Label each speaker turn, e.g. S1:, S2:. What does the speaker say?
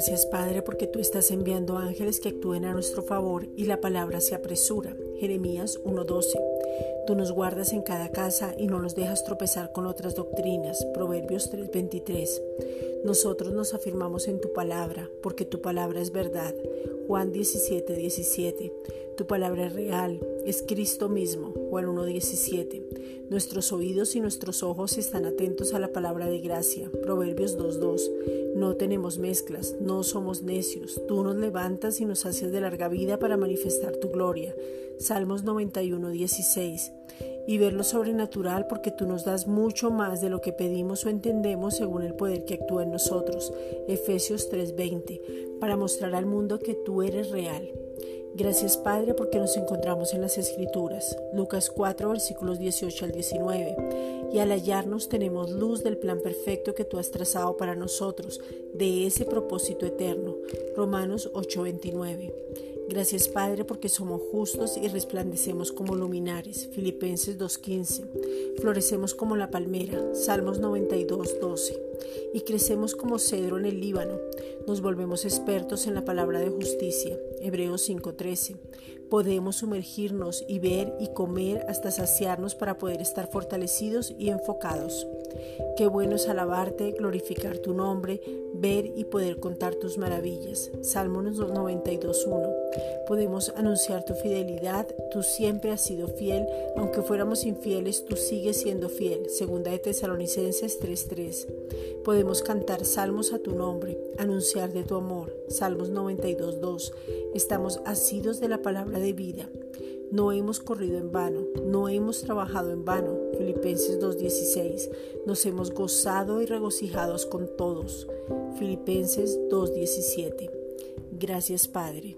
S1: Gracias Padre porque tú estás enviando ángeles que actúen a nuestro favor y la palabra se apresura. Jeremías 1:12. Tú nos guardas en cada casa y no nos dejas tropezar con otras doctrinas. Proverbios 3:23. Nosotros nos afirmamos en tu palabra porque tu palabra es verdad. Juan 17:17. Tu palabra es real, es Cristo mismo. Juan 1:17. Nuestros oídos y nuestros ojos están atentos a la palabra de gracia. Proverbios 2.2. No tenemos mezclas, no somos necios. Tú nos levantas y nos haces de larga vida para manifestar tu gloria. Salmos 91.16. Y ver lo sobrenatural porque tú nos das mucho más de lo que pedimos o entendemos según el poder que actúa en nosotros. Efesios 3.20. Para mostrar al mundo que tú eres real. Gracias Padre porque nos encontramos en las Escrituras. Lucas 4 versículos 18 al 19. Y al hallarnos tenemos luz del plan perfecto que tú has trazado para nosotros, de ese propósito eterno. Romanos 8 29. Gracias Padre porque somos justos y resplandecemos como luminares. Filipenses 2.15. Florecemos como la palmera. Salmos 92.12. Y crecemos como cedro en el Líbano. Nos volvemos expertos en la palabra de justicia. Hebreos 5.13. Podemos sumergirnos y ver y comer hasta saciarnos para poder estar fortalecidos y enfocados. Qué bueno es alabarte, glorificar tu nombre, ver y poder contar tus maravillas. Salmos 92.1. Podemos anunciar tu fidelidad, tú siempre has sido fiel, aunque fuéramos infieles, tú sigues siendo fiel. Segunda de Tesalonicenses 3.3. Podemos cantar salmos a tu nombre, anunciar de tu amor. Salmos 92.2. Estamos asidos de la palabra de vida. No hemos corrido en vano, no hemos trabajado en vano. Filipenses 2.16. Nos hemos gozado y regocijados con todos. Filipenses 2.17. Gracias Padre.